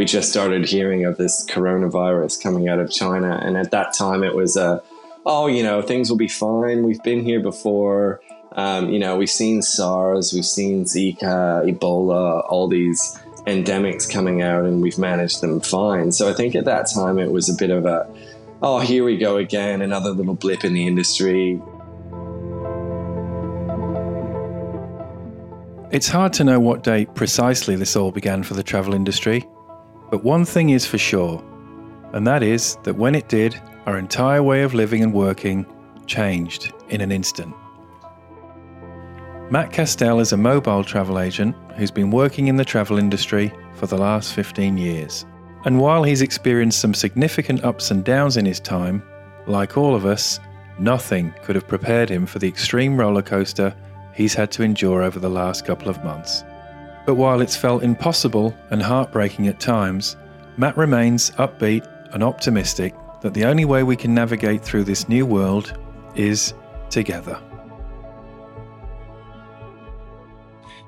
we just started hearing of this coronavirus coming out of China. And at that time, it was a, oh, you know, things will be fine. We've been here before. Um, you know, we've seen SARS, we've seen Zika, Ebola, all these endemics coming out, and we've managed them fine. So I think at that time it was a bit of a, oh, here we go again, another little blip in the industry. It's hard to know what date precisely this all began for the travel industry. But one thing is for sure, and that is that when it did, our entire way of living and working changed in an instant. Matt Castell is a mobile travel agent who's been working in the travel industry for the last 15 years. And while he's experienced some significant ups and downs in his time, like all of us, nothing could have prepared him for the extreme roller coaster he's had to endure over the last couple of months. But while it's felt impossible and heartbreaking at times, Matt remains upbeat and optimistic that the only way we can navigate through this new world is together.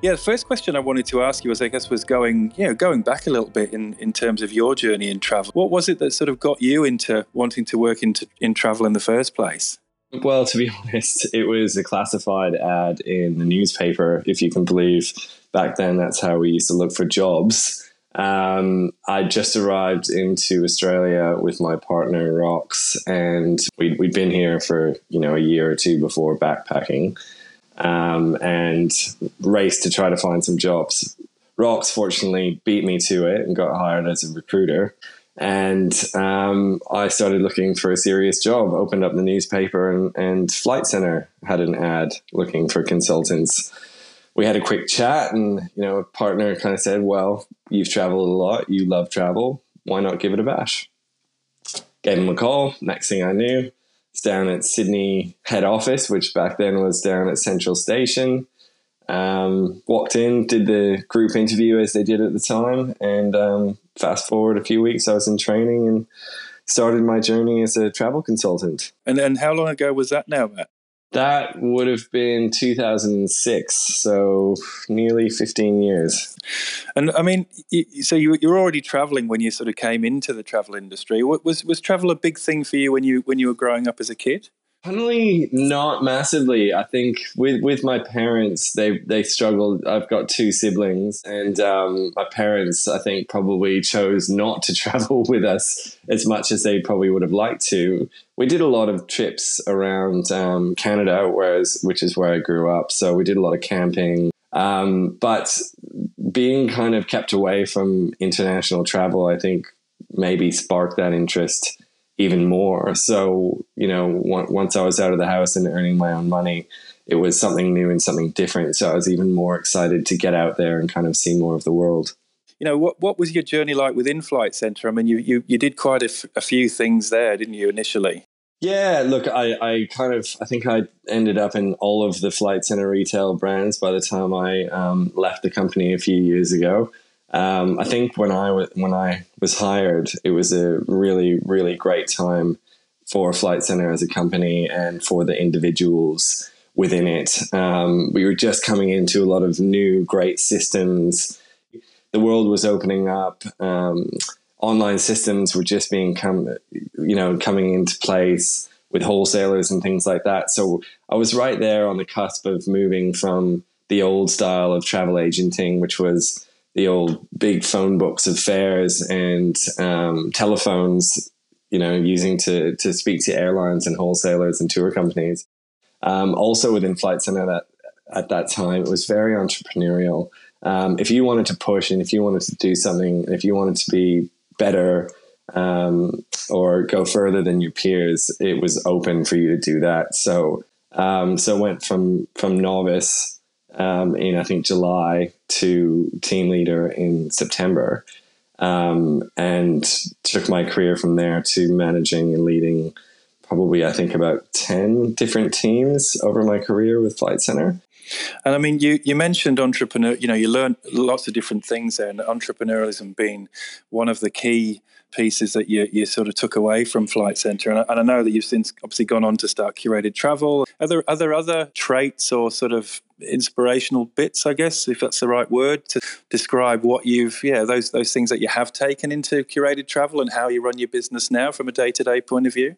Yeah, the first question I wanted to ask you was, I guess, was going, you know, going back a little bit in, in terms of your journey in travel. What was it that sort of got you into wanting to work into in travel in the first place? Well, to be honest, it was a classified ad in the newspaper, if you can believe. Back then, that's how we used to look for jobs. Um, I just arrived into Australia with my partner Rox, and we'd, we'd been here for you know a year or two before backpacking, um, and raced to try to find some jobs. Rox fortunately beat me to it and got hired as a recruiter. And um, I started looking for a serious job. Opened up the newspaper, and, and Flight Centre had an ad looking for consultants. We had a quick chat, and you know, a partner kind of said, "Well, you've traveled a lot. You love travel. Why not give it a bash?" Gave him a call. Next thing I knew, it's down at Sydney head office, which back then was down at Central Station. Um, walked in, did the group interview as they did at the time, and um, fast forward a few weeks, I was in training and started my journey as a travel consultant. And then how long ago was that now, Matt? That would have been 2006, so nearly 15 years. And I mean, so you you're already traveling when you sort of came into the travel industry. Was was travel a big thing for you when you when you were growing up as a kid? Funnily, not massively. I think with with my parents, they they struggled. I've got two siblings, and um, my parents, I think, probably chose not to travel with us as much as they probably would have liked to. We did a lot of trips around um, Canada, whereas which is where I grew up. So we did a lot of camping. Um, but being kind of kept away from international travel, I think maybe sparked that interest even more. So, you know, once I was out of the house and earning my own money, it was something new and something different. So I was even more excited to get out there and kind of see more of the world. You know, what, what was your journey like within Flight Centre? I mean, you, you, you did quite a, f- a few things there, didn't you, initially? Yeah, look, I, I kind of, I think I ended up in all of the Flight Centre retail brands by the time I um, left the company a few years ago. Um, I think when I was when I was hired, it was a really really great time for Flight Centre as a company and for the individuals within it. Um, we were just coming into a lot of new great systems. The world was opening up. Um, online systems were just being come, you know, coming into place with wholesalers and things like that. So I was right there on the cusp of moving from the old style of travel agenting, which was the old big phone books of fares and um, telephones, you know, using to to speak to airlines and wholesalers and tour companies. Um, also within Flight Centre, that at that time it was very entrepreneurial. Um, if you wanted to push and if you wanted to do something, if you wanted to be better um, or go further than your peers, it was open for you to do that. So um, so went from from novice um, in I think July to team leader in September, um, and took my career from there to managing and leading probably I think about ten different teams over my career with Flight Centre. And I mean, you, you mentioned entrepreneur, you know, you learned lots of different things there, and entrepreneurialism being one of the key pieces that you, you sort of took away from Flight Centre. And I, and I know that you've since obviously gone on to start curated travel. Are there, are there other traits or sort of inspirational bits, I guess, if that's the right word, to describe what you've, yeah, those, those things that you have taken into curated travel and how you run your business now from a day to day point of view?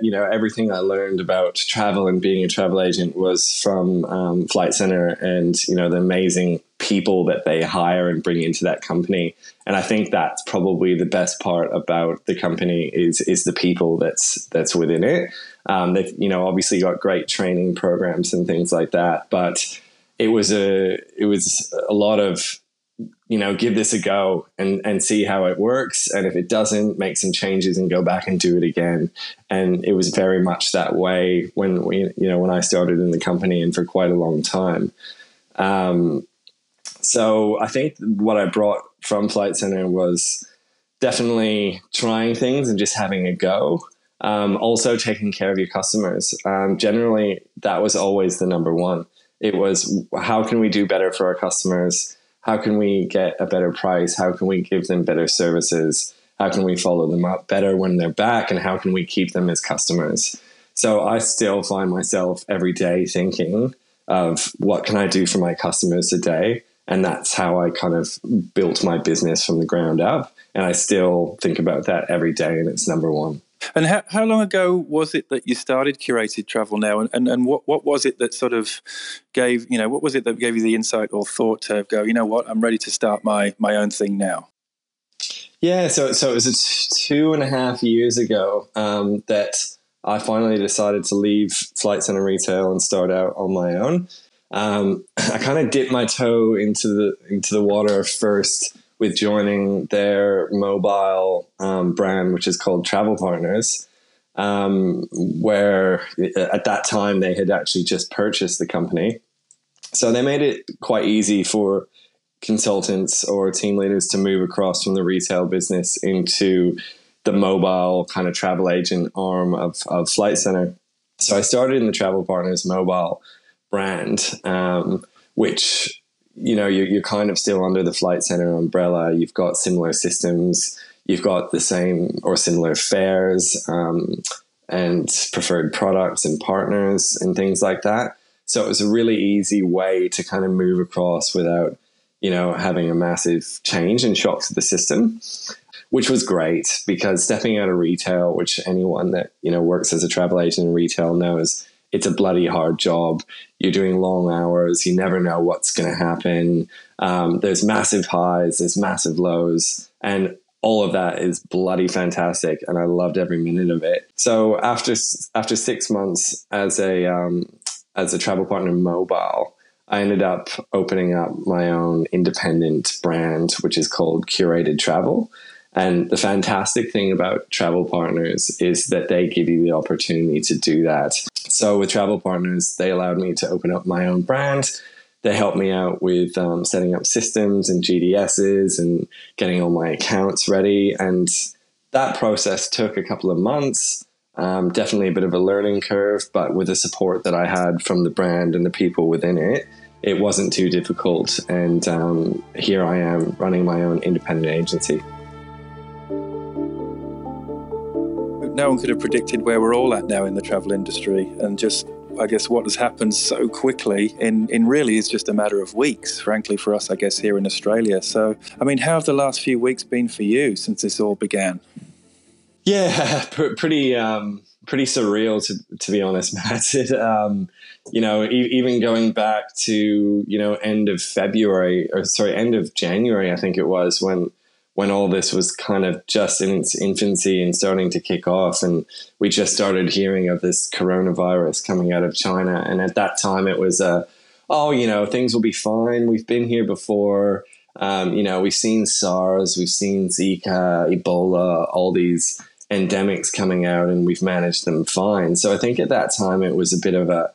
You know everything I learned about travel and being a travel agent was from um, Flight Centre and you know the amazing people that they hire and bring into that company. And I think that's probably the best part about the company is is the people that's that's within it. Um, they've you know obviously got great training programs and things like that, but it was a it was a lot of you know, give this a go and, and see how it works. And if it doesn't, make some changes and go back and do it again. And it was very much that way when we, you know, when I started in the company and for quite a long time. Um, so I think what I brought from Flight Centre was definitely trying things and just having a go. Um, also taking care of your customers. Um, generally, that was always the number one. It was how can we do better for our customers? How can we get a better price? How can we give them better services? How can we follow them up better when they're back? And how can we keep them as customers? So I still find myself every day thinking of what can I do for my customers today? And that's how I kind of built my business from the ground up. And I still think about that every day, and it's number one. And how, how long ago was it that you started curated travel now? And, and, and what, what was it that sort of gave, you know, what was it that gave you the insight or thought to go, you know what, I'm ready to start my, my own thing now? Yeah, so, so it was two and a half years ago um, that I finally decided to leave Flight Centre Retail and start out on my own. Um, I kind of dipped my toe into the into the water first with joining their mobile um, brand, which is called Travel Partners, um, where uh, at that time they had actually just purchased the company. So they made it quite easy for consultants or team leaders to move across from the retail business into the mobile kind of travel agent arm of, of Flight Centre. So I started in the Travel Partners mobile brand, um, which you know you're, you're kind of still under the flight centre umbrella. You've got similar systems. You've got the same or similar fares um, and preferred products and partners and things like that. So it was a really easy way to kind of move across without you know having a massive change and shock to the system which was great because stepping out of retail which anyone that you know works as a travel agent in retail knows it's a bloody hard job. You're doing long hours. You never know what's going to happen. Um, there's massive highs, there's massive lows, and all of that is bloody fantastic. And I loved every minute of it. So after after six months as a um, as a travel partner mobile, I ended up opening up my own independent brand, which is called Curated Travel. And the fantastic thing about travel partners is that they give you the opportunity to do that. So with travel partners, they allowed me to open up my own brand. They helped me out with um, setting up systems and GDSs and getting all my accounts ready. And that process took a couple of months. Um, definitely a bit of a learning curve, but with the support that I had from the brand and the people within it, it wasn't too difficult. And um, here I am running my own independent agency. No one could have predicted where we're all at now in the travel industry and just I guess what has happened so quickly in, in really is just a matter of weeks, frankly, for us, I guess, here in Australia. So, I mean, how have the last few weeks been for you since this all began? Yeah, pretty, um, pretty surreal to, to be honest, Matt. It, um, you know, e- even going back to, you know, end of February or sorry, end of January, I think it was when when all this was kind of just in its infancy and starting to kick off. And we just started hearing of this coronavirus coming out of China. And at that time, it was a, oh, you know, things will be fine. We've been here before. Um, you know, we've seen SARS, we've seen Zika, Ebola, all these endemics coming out, and we've managed them fine. So I think at that time, it was a bit of a,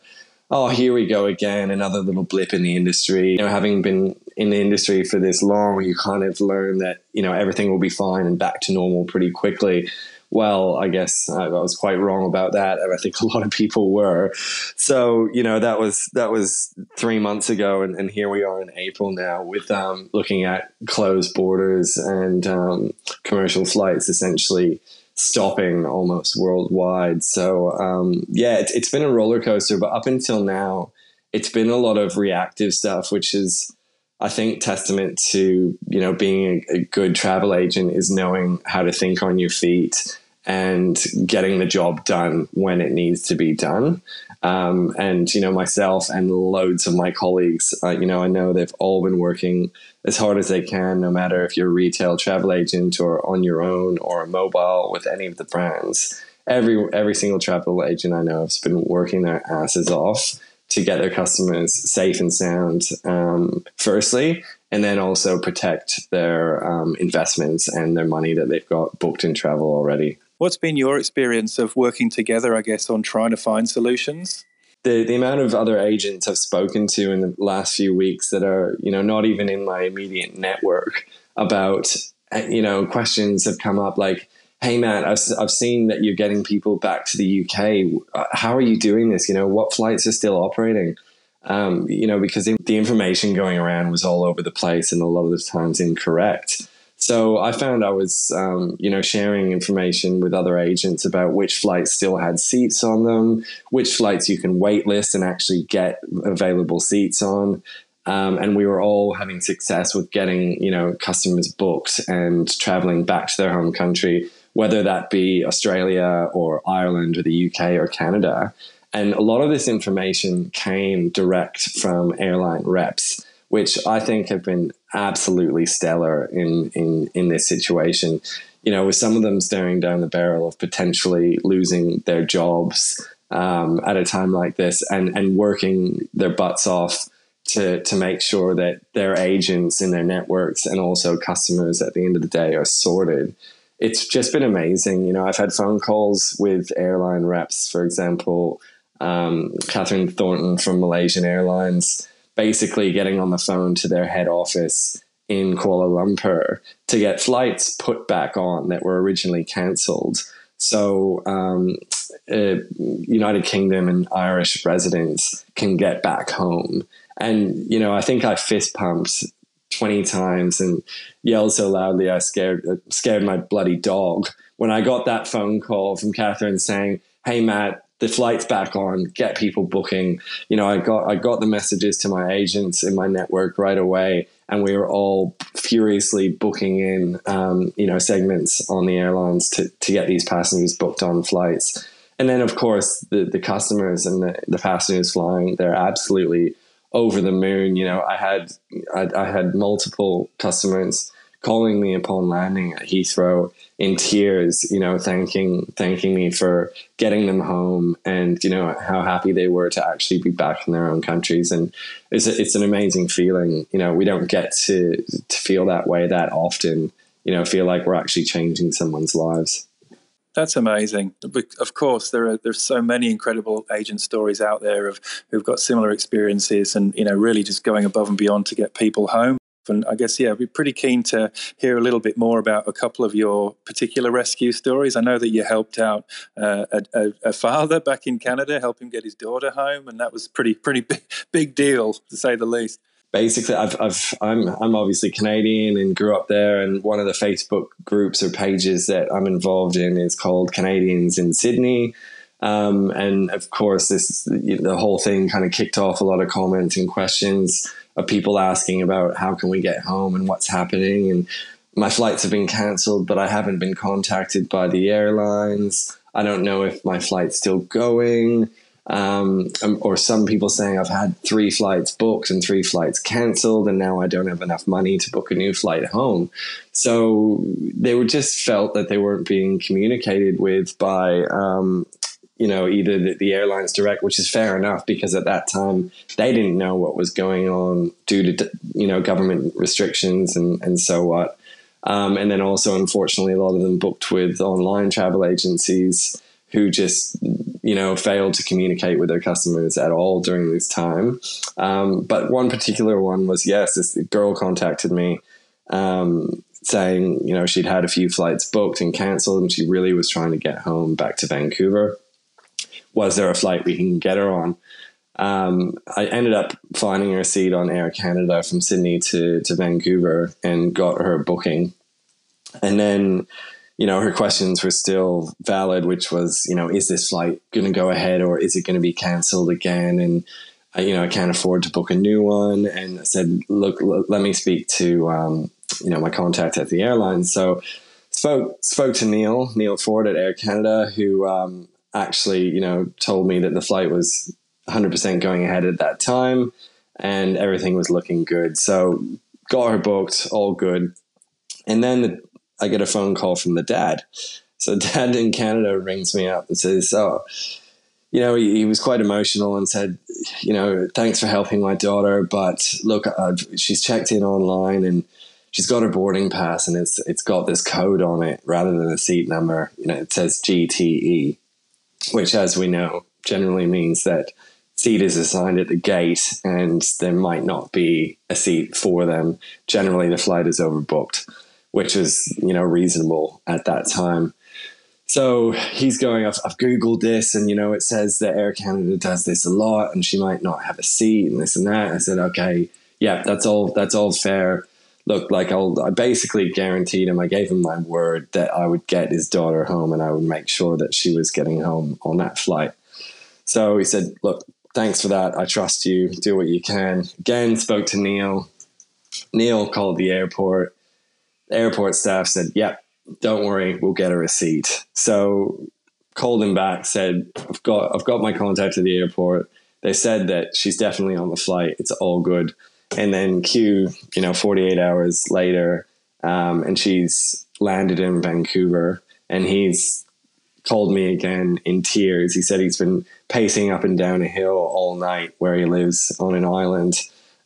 oh, here we go again, another little blip in the industry. You know, having been in the industry for this long, you kind of learn that, you know, everything will be fine and back to normal pretty quickly. well, I guess I, was quite wrong about that, and I think a lot of people were. So you know that was that was three months ago, and, and here we are in April now with um, looking at closed borders and um, commercial flights essentially stopping almost worldwide. So um, yeah, it, it's been a roller coaster, but up until now, it's been a lot of reactive stuff, which is I think testament to you know being a, a, good travel agent is knowing how to think on your feet and getting the job done when it needs to be done. Um, and you know myself and loads of my colleagues, uh, you know I know they've all been working as hard as they can, no matter if you're a retail travel agent or on your own or mobile with any of the brands. Every every single travel agent I know has been working their asses off to get their customers safe and sound, um, firstly, and then also protect their um, investments and their money that they've got booked in travel already. What's been your experience of working together, I guess, on trying to find solutions? The, the amount of other agents I've spoken to in the last few weeks that are, you know, not even in my immediate network about, you know, questions have come up like, hey Matt, I've, I've seen that you're getting people back to the UK. Uh, how are you doing this? You know, what flights are still operating? Um, you know, because the information going around was all over the place and a lot of the times incorrect. So I found I was, um, you know, sharing information with other agents about which flights still had seats on them, which flights you can waitlist and actually get available seats on. Um, and we were all having success with getting, you know, customers booked and traveling back to their home country whether that be Australia or Ireland or the UK or Canada. And a lot of this information came direct from airline reps, which I think have been absolutely stellar in, in, in this situation. You know, with some of them staring down the barrel of potentially losing their jobs um, at a time like this and, and working their butts off to, to make sure that their agents in their networks and also customers at the end of the day are sorted it's just been amazing. You know, I've had phone calls with airline reps, for example, um, Catherine Thornton from Malaysian Airlines, basically getting on the phone to their head office in Kuala Lumpur to get flights put back on that were originally cancelled. So, um, uh, United Kingdom and Irish residents can get back home. And, you know, I think I fist pumped 20 times and yelled so loudly I scared uh, scared my bloody dog when I got that phone call from Catherine saying, "Hey Matt, the flight's back on. Get people booking." You know, I got I got the messages to my agents in my network right away, and we were all furiously booking in, um, you know, segments on the airlines to to get these passengers booked on flights. And then, of course, the the customers and the, the passengers flying, they're absolutely over the moon. You know, I had I, I had multiple customers calling me upon landing at Heathrow in tears, you know, thanking thanking me for getting them home and you know how happy they were to actually be back in their own countries and it's a, it's an amazing feeling. You know, we don't get to to feel that way that often. You know, feel like we're actually changing someone's lives. That's amazing. Of course, there are there's so many incredible agent stories out there of who've got similar experiences and you know really just going above and beyond to get people home. And I guess yeah, I'd be pretty keen to hear a little bit more about a couple of your particular rescue stories. I know that you helped out uh, a, a, father back in Canada, help him get his daughter home, and that was pretty pretty big, big deal to say the least basically I've, I've I'm I'm obviously Canadian and grew up there and one of the Facebook groups or pages that I'm involved in is called Canadians in Sydney. Um, and of course this the whole thing kind of kicked off a lot of comments and questions of people asking about how can we get home and what's happening. And my flights have been cancelled but I haven't been contacted by the airlines. I don't know if my flight's still going um, um, or some people saying I've had three flights booked and three flights cancelled, and now I don't have enough money to book a new flight home. So they were just felt that they weren't being communicated with by, um, you know, either the, the, airlines direct, which is fair enough because at that time they didn't know what was going on due to you know government restrictions and and so what. Um, and then also, unfortunately, a lot of them booked with online travel agencies who just you know failed to communicate with their customers at all during this time. Um, but one particular one was yes, this girl contacted me um, saying, you know, she'd had a few flights booked and cancelled, and she really was trying to get home back to Vancouver. Was there a flight we can get her on? Um, I ended up finding her a seat on Air Canada from Sydney to, to Vancouver and got her booking. And then, you know, her questions were still valid, which was, you know, is this flight going to go ahead or is it going to be cancelled again? And, uh, you know, I can't afford to book a new one. And I said, look, l- let me speak to, um, you know, my contact at the airline. So spoke, spoke to Neil, Neil Ford at Air Canada, who um, actually, you know, told me that the flight was 100% going ahead at that time and everything was looking good. So got her booked, all good. And then the, I get a phone call from the dad. So dad in Canada rings me up and says, "Oh, you know, he, he was quite emotional and said, you know, thanks for helping my daughter, but look, she's checked in online and she's got her boarding pass and it's it's got this code on it rather than a seat number. You know, it says GTE, which, as we know, generally means that seat is assigned at the gate and there might not be a seat for them. Generally, the flight is overbooked, which is, you know, reasonable at that time. So he's going, I've, I've, Googled this and, you know, it says that Air Canada does this a lot and she might not have a seat and this and that. I said, okay, yeah, that's all, that's all fair. Look, like I'll, I basically guaranteed him, I gave him my word that I would get his daughter home and I would make sure that she was getting home on that flight. So he said, look, thanks for that. I trust you. Do what you can. Again, spoke to Neil. Neil called the airport. Airport staff said, yep, don't worry, we'll get a receipt." So called him back, said, I've got, I've got my contact at the airport. They said that she's definitely on the flight. It's all good. And then Q, you know, 48 hours later, um, and she's landed in Vancouver and he's called me again in tears. He said he's been pacing up and down a hill all night where he lives on an island,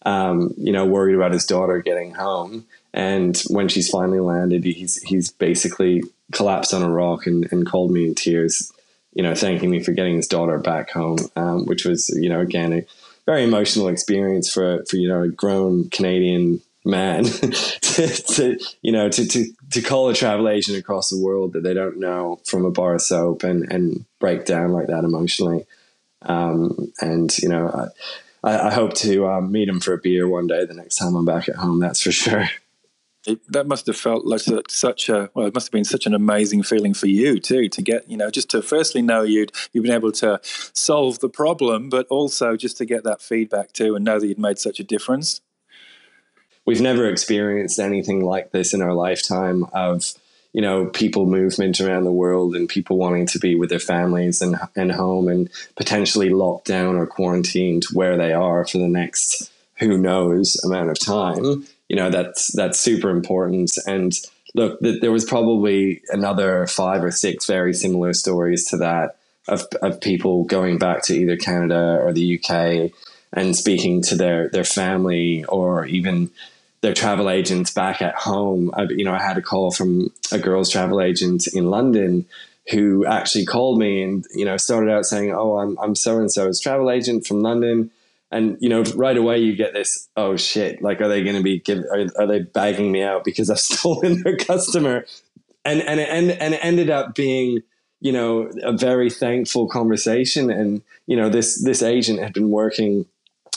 um, you know, worried about his daughter getting home. And when she's finally landed, he's he's basically collapsed on a rock and, and called me in tears, you know, thanking me for getting his daughter back home, um, which was, you know, again, a very emotional experience for, for you know, a grown Canadian man to, to, you know to, to to call a travel agent across the world that they don't know from a bar of soap and and break down like that emotionally. Um, and you know I, I hope to um, meet him for a beer one day the next time I'm back at home that's for sure it, that must have felt like such a well it must have been such an amazing feeling for you too to get you know just to firstly know you'd you've been able to solve the problem but also just to get that feedback too and know that you'd made such a difference. We've never experienced anything like this in our lifetime of you know people movement around the world and people wanting to be with their families and and home and potentially locked down or quarantined where they are for the next who knows amount of time you know that's that's super important and look there was probably another five or six very similar stories to that of, of people going back to either Canada or the UK and speaking to their their family or even their travel agents back at home. I, you know, I had a call from a girl's travel agent in London who actually called me and you know started out saying, "Oh, I'm I'm so and so's travel agent from London." And you know, right away you get this, oh shit! Like, are they going to be give? Are, are they bagging me out because I've stolen their customer? And and it, and and it ended up being, you know, a very thankful conversation. And you know, this this agent had been working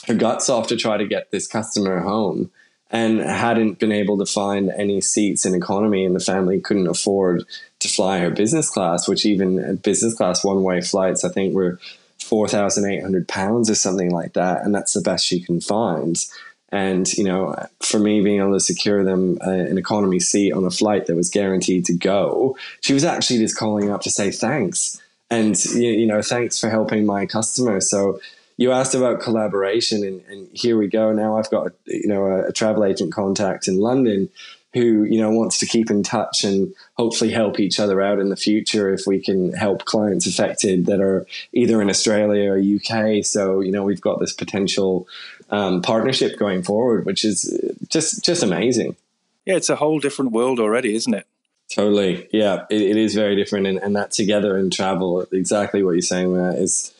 her guts off to try to get this customer home and hadn't been able to find any seats in economy, and the family couldn't afford to fly her business class, which even uh, business class one way flights, I think, were four thousand eight hundred pounds or something like that, and that's the best she can find. And you know, for me being able to secure them uh, an economy seat on a flight that was guaranteed to go, she was actually just calling up to say thanks and you know thanks for helping my customer. So you asked about collaboration, and, and, here we go. Now I've got you know a, a, travel agent contact in London who you know wants to keep in touch and hopefully help each other out in the future if we can help clients affected that are either in Australia or UK. So you know we've got this potential um, partnership going forward, which is just just amazing. Yeah, it's a whole different world already, isn't it? Totally. Yeah, it, it is very different, and, and that together in travel, exactly what you're saying, Matt, is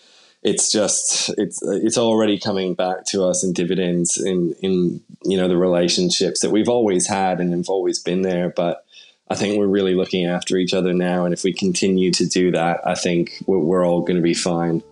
it's just it's it's already coming back to us in dividends in in you know the relationships that we've always had and have always been there. But I think we're really looking after each other now. And if we continue to do that I think we're, we're all going to be fine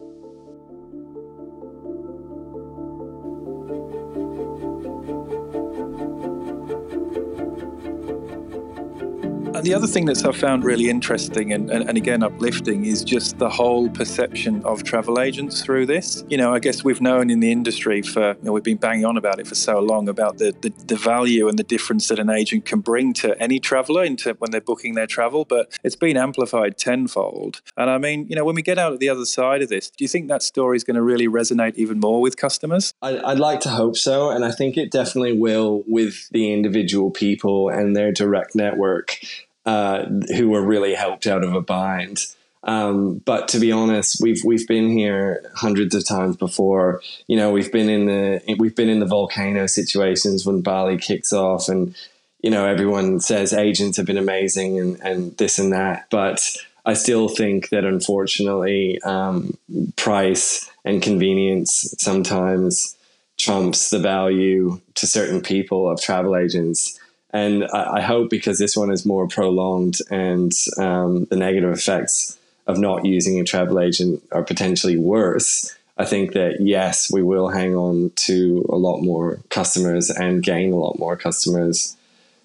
And the other thing that I've found really interesting and, and, and, again uplifting is just the whole perception of travel agents through this. You know, I guess we've known in the industry for, you know, we've been banging on about it for so long about the, the, the value and the difference that an agent can bring to any traveler into when they're booking their travel, but it's been amplified tenfold. And I mean, you know, when we get out at the other side of this, do you think that story is going to really resonate even more with customers? I'd like to hope so. And I think it definitely will with the individual people and their direct network uh, who were really helped out of a bind. Um, but to be honest, we've we've been here hundreds of times before. You know, we've been in the we've been in the volcano situations when Bali kicks off, and you know everyone says agents have been amazing and and this and that. But I still think that unfortunately, um, price and convenience sometimes trumps the value to certain people of travel agents. And I, I hope because this one is more prolonged and um, the negative effects of not using a travel agent are potentially worse. I think that yes, we will hang on to a lot more customers and gain a lot more customers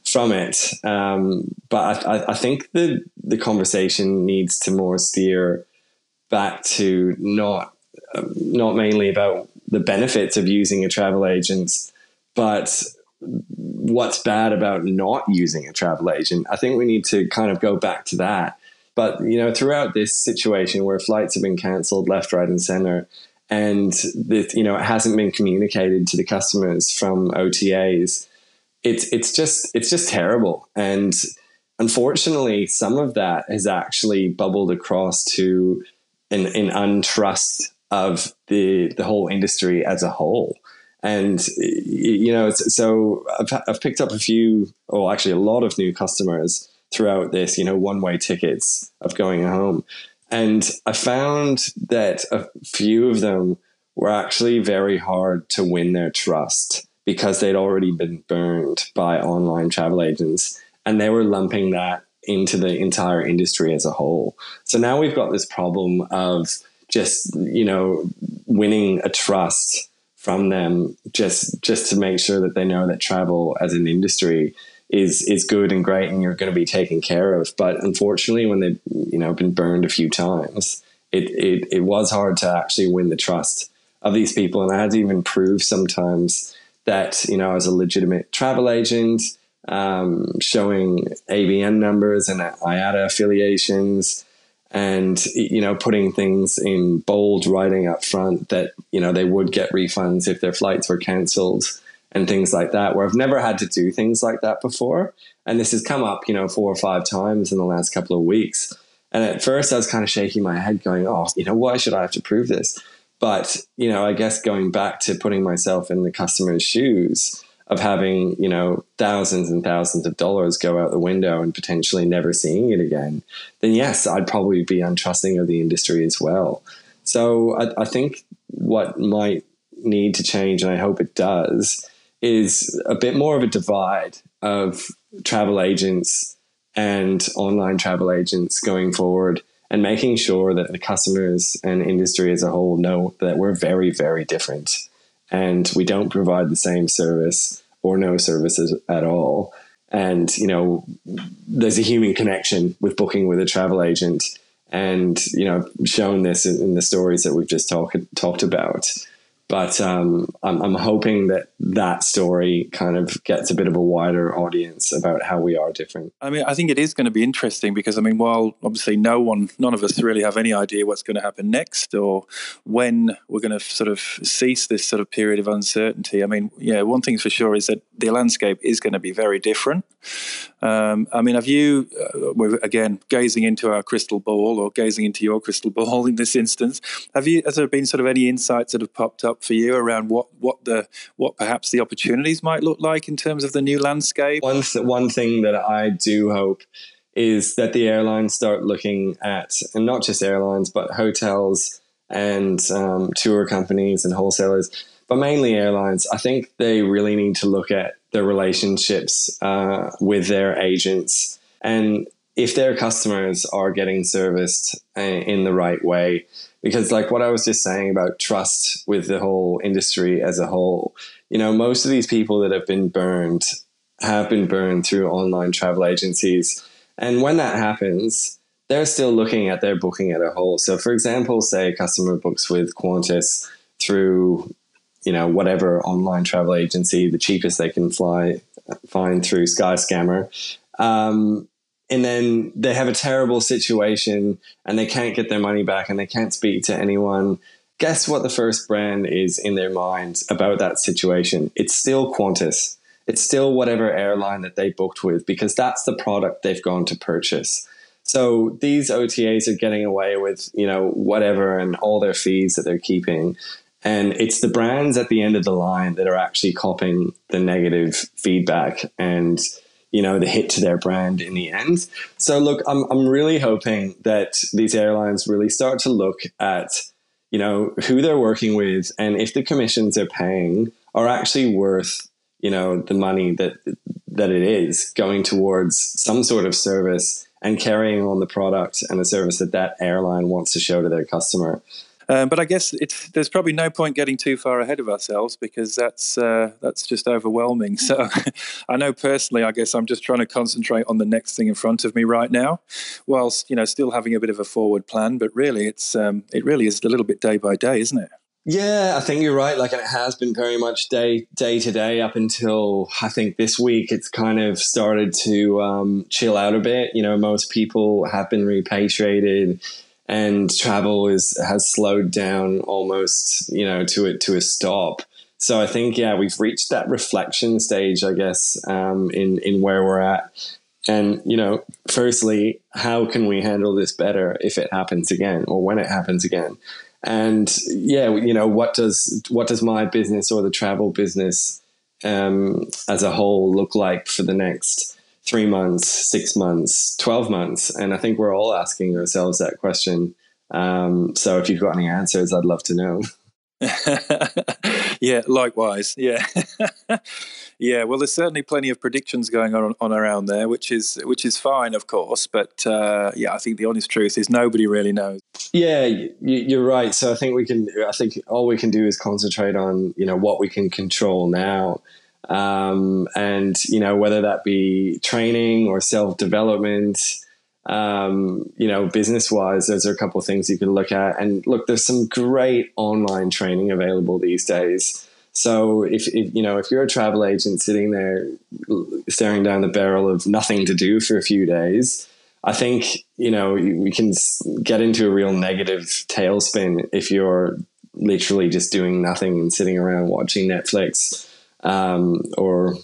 from it. Um, but I, I, think the the conversation needs to more steer back to not um, not mainly about the benefits of using a travel agent, but what's bad about not using a travel agent. I think we need to kind of go back to that. But you know, throughout this situation where flights have been cancelled left, right, and center, and the, you know it hasn't been communicated to the customers from OTAs, it's it's just it's just terrible. And unfortunately, some of that has actually bubbled across to an, an untrust of the the whole industry as a whole and you know so I've, I've picked up a few or actually a lot of new customers throughout this you know one way tickets of going home. And i found that a few of them were actually very hard to win their trust because they'd already been burned by online travel agents and they were lumping that into the entire industry as a whole. So now we've got this problem of just you know winning a trust from them just just to make sure that they know that travel as an industry is is good and great and you're going to be taken care of. But unfortunately, when they've you know been burned a few times, it, it it was hard to actually win the trust of these people, and I had to even prove sometimes that you know I was a legitimate travel agent, um, showing ABN numbers and IATA affiliations and you know putting things in bold writing up front that you know they would get refunds if their flights were cancelled and things like that where I've never had to do things like that before. And this has come up you know four or five times in the last couple of weeks. And at first I was kind of shaking my head going oh you know why should I have to prove this? But you know I guess going back to putting myself in the customer's shoes of having you know thousands and thousands of dollars go out the window and potentially never seeing it again, then yes, I'd probably be untrusting of the industry as well. So I, I think what might need to change, and I hope it does, is a bit more of a divide of travel agents and online travel agents going forward and making sure that the customers and industry as a whole know that we're very, very different and we don't provide the same service or no services at all. And, you know, there's a human connection with booking with a travel agent and, you know, shown this in, the stories that we've just talked talked about. But um, I'm, I'm, hoping that that story kind of gets a bit of a wider audience about how we are different. I mean, I think it is going to be interesting because, I mean, while obviously no one, none of us really have any idea what's going to happen next or when we're going to sort of cease this sort of period of uncertainty. I mean, yeah, one thing's for sure is that the landscape is going to be very different. Um, I mean, have you, uh, again gazing into our crystal ball or gazing into your crystal ball in this instance, have you, has there been sort of any insights that have popped up for you around what, what the, what perhaps the opportunities might look like in terms of the new landscape? One, one thing that I do hope is that the airlines start looking at, and not just airlines, but hotels and um, tour companies and wholesalers, but mainly airlines. I think they really need to look at their relationships uh, with their agents and if their customers are getting serviced uh, in the right way. Because, like what I was just saying about trust with the whole industry as a whole, you know, most of these people that have been burned have been burned through online travel agencies. And when that happens, they're still looking at their booking at a whole. So, for example, say a customer books with Qantas through, you know, whatever online travel agency, the cheapest they can fly find through Skyscanner. Um, and then they have a terrible situation and they can't get their money back and they can't speak to anyone. Guess what the first brand is in their mind about that situation? It's still Qantas. It's still whatever airline that they booked with because that's the product they've gone to purchase. So these OTAs are getting away with, you know, whatever and all their fees that they're keeping. And it's the brands at the end of the line that are actually copying the negative feedback and you know the hit to their brand in the end. So look, I'm I'm really hoping that these airlines really start to look at you know who they're working with and if the commissions they're paying are actually worth you know the money that that it is going towards some sort of service and carrying on the product and the service that that airline wants to show to their customer. Um, but I guess there's probably no point getting too far ahead of ourselves because that's uh, that's just overwhelming. So I know personally, I guess I'm just trying to concentrate on the next thing in front of me right now, whilst you know still having a bit of a forward plan. But really, it's um, it really is a little bit day by day, isn't it? Yeah, I think you're right. Like and it has been very much day day to day up until I think this week. It's kind of started to um, chill out a bit. You know, most people have been repatriated and travel is has slowed down almost you know to it to a stop so i think yeah we've reached that reflection stage i guess um, in in where we're at and you know firstly how can we handle this better if it happens again or when it happens again and yeah you know what does what does my business or the travel business um, as a whole look like for the next three months, six months, 12 months? And I think we're all asking ourselves that question. Um, so if you've got any answers, I'd love to know. yeah, likewise. Yeah. yeah, well there's certainly plenty of predictions going on, on around there, which is which is fine, of course, but uh, yeah, I think the honest truth is nobody really knows. Yeah, you're right. So I think we can I think all we can do is concentrate on, you know, what we can control now um, and you know whether that be training or self development. Um, you know, business wise, those are a couple of things you can look at. And look, there's some great online training available these days. So if, if, you know if you're a travel agent sitting there staring down the barrel of nothing to do for a few days, I think you know we can get into a real negative tailspin if you're literally just doing nothing and sitting around watching Netflix um, or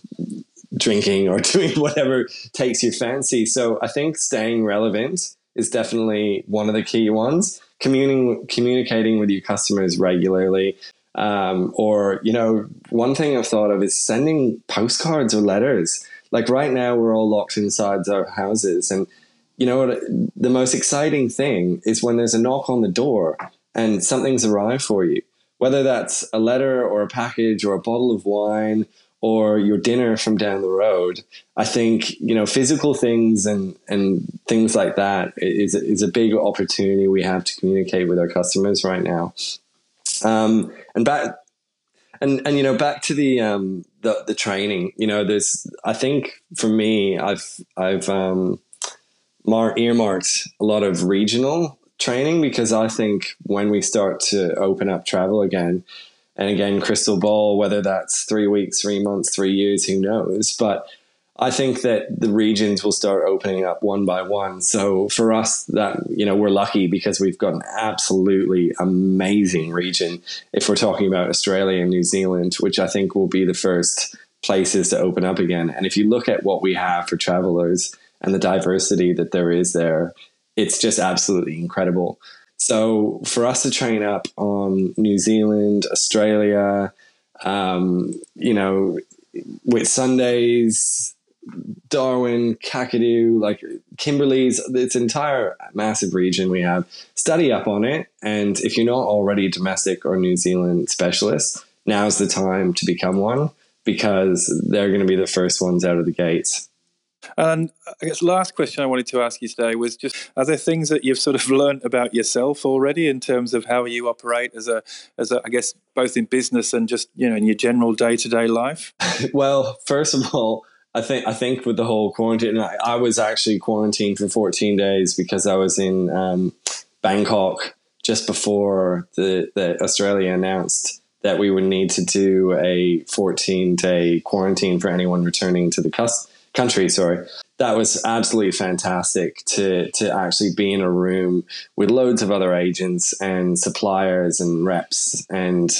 drinking or doing whatever takes your fancy. So I think staying relevant is definitely one of the key ones. Communing, communicating with your customers regularly. Um, or, you know, one thing I've thought of is sending postcards or letters. Like right now, we're all locked inside our houses. And, you know, what? the most exciting thing is when there's a knock on the door and something's arrived for you whether that's a letter or a package or a bottle of wine or your dinner from down the road. I think you know physical things and and things like that is is a big opportunity we have to communicate with our customers right now. Um, and back and and you know back to the um, the the training. You know, there's I think for me, I've I've um, mar- earmarked a lot of regional training because I think when we start to open up travel again, and again, crystal ball, whether that's three weeks, three months, three years, who knows? But I think that the regions will start opening up one by one. So for us, that you know, we're lucky because we've got an absolutely amazing region. If we're talking about Australia and New Zealand, which I think will be the first places to open up again. And if you look at what we have for travelers and the diversity that there is there, it's just absolutely incredible. So for us to train up on New Zealand, Australia, um, you know, Whitsundays, Darwin, Kakadu, like Kimberley's, its entire massive region we have, study up on it. And if you're not already domestic or New Zealand specialist, now's the time to become one because they're going to be the first ones out of the gates. And I guess last question I wanted to ask you today was just are there things that you've sort of learned about yourself already in terms of how you operate as a as a I guess both in business and just you know in your general day to day life? well, first of all, I think I think with the whole quarantine, I, I was actually quarantined for 14 days because I was in um, Bangkok just before the, the Australia announced that we would need to do a 14 day quarantine for anyone returning to the cus- country. Sorry, that was absolutely fantastic to to actually be in a room with loads of other agents and suppliers and reps and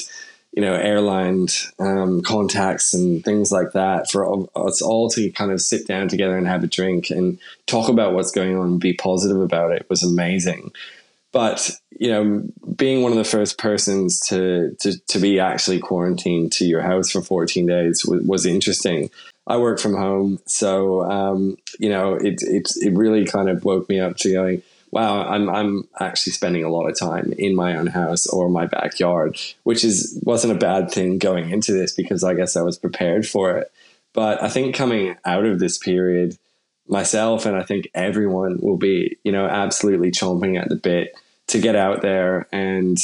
you know airline um, contacts and things like that for us all to kind of sit down together and have a drink and talk about what's going on and be positive about it was amazing but you know being one of the first persons to to, to be actually quarantined to your house for 14 days was, was interesting I work from home, so um, you know it, it it really kind of woke me up to going, wow, I'm I'm actually spending a lot of time in my own house or my backyard, which is wasn't a bad thing going into this because I guess I was prepared for it. But I think coming out of this period, myself and I think everyone will be, you know, absolutely chomping at the bit to get out there and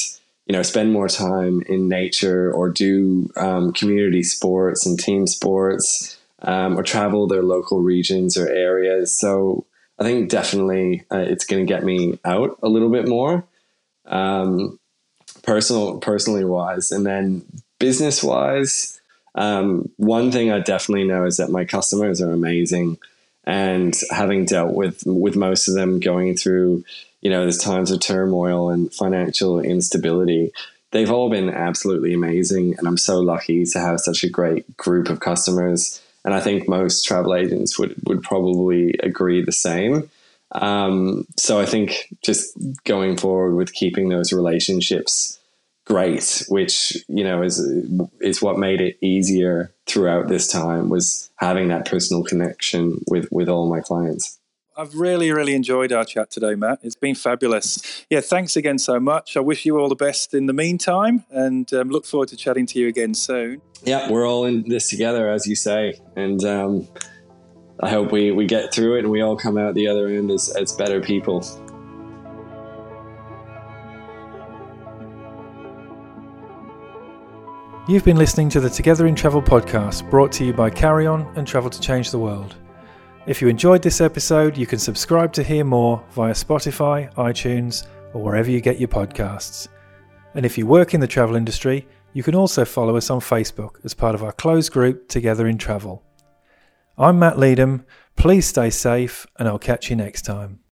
you know spend more time in nature or do um, community sports and team sports um, or travel their local regions or areas. So I think definitely uh, it's going to get me out a little bit more, um, personal personally wise, and then business wise. Um, one thing I definitely know is that my customers are amazing, and having dealt with with most of them going through, you know, there's times of turmoil and financial instability. They've all been absolutely amazing, and I'm so lucky to have such a great group of customers and I think most travel agents would would probably agree the same. Um, so I think just going forward with keeping those relationships great, which you know is is what made it easier throughout this time was having that personal connection with with all my clients. I've really, really enjoyed our chat today, Matt. It's been fabulous. Yeah, thanks again so much. I wish you all the best in the meantime and um, look forward to chatting to you again soon. Yeah, we're all in this together, as you say. And um, I hope we, we get through it and we all come out the other end as, as better people. You've been listening to the Together in Travel podcast brought to you by Karryon and Travel to Change the World. If you enjoyed this episode, you can subscribe to hear more via Spotify, iTunes, or wherever you get your podcasts. And if you work in the travel industry, you can also follow us on Facebook as part of our closed group Together in Travel. I'm Matt Leedham. Please stay safe, and I'll catch you next time.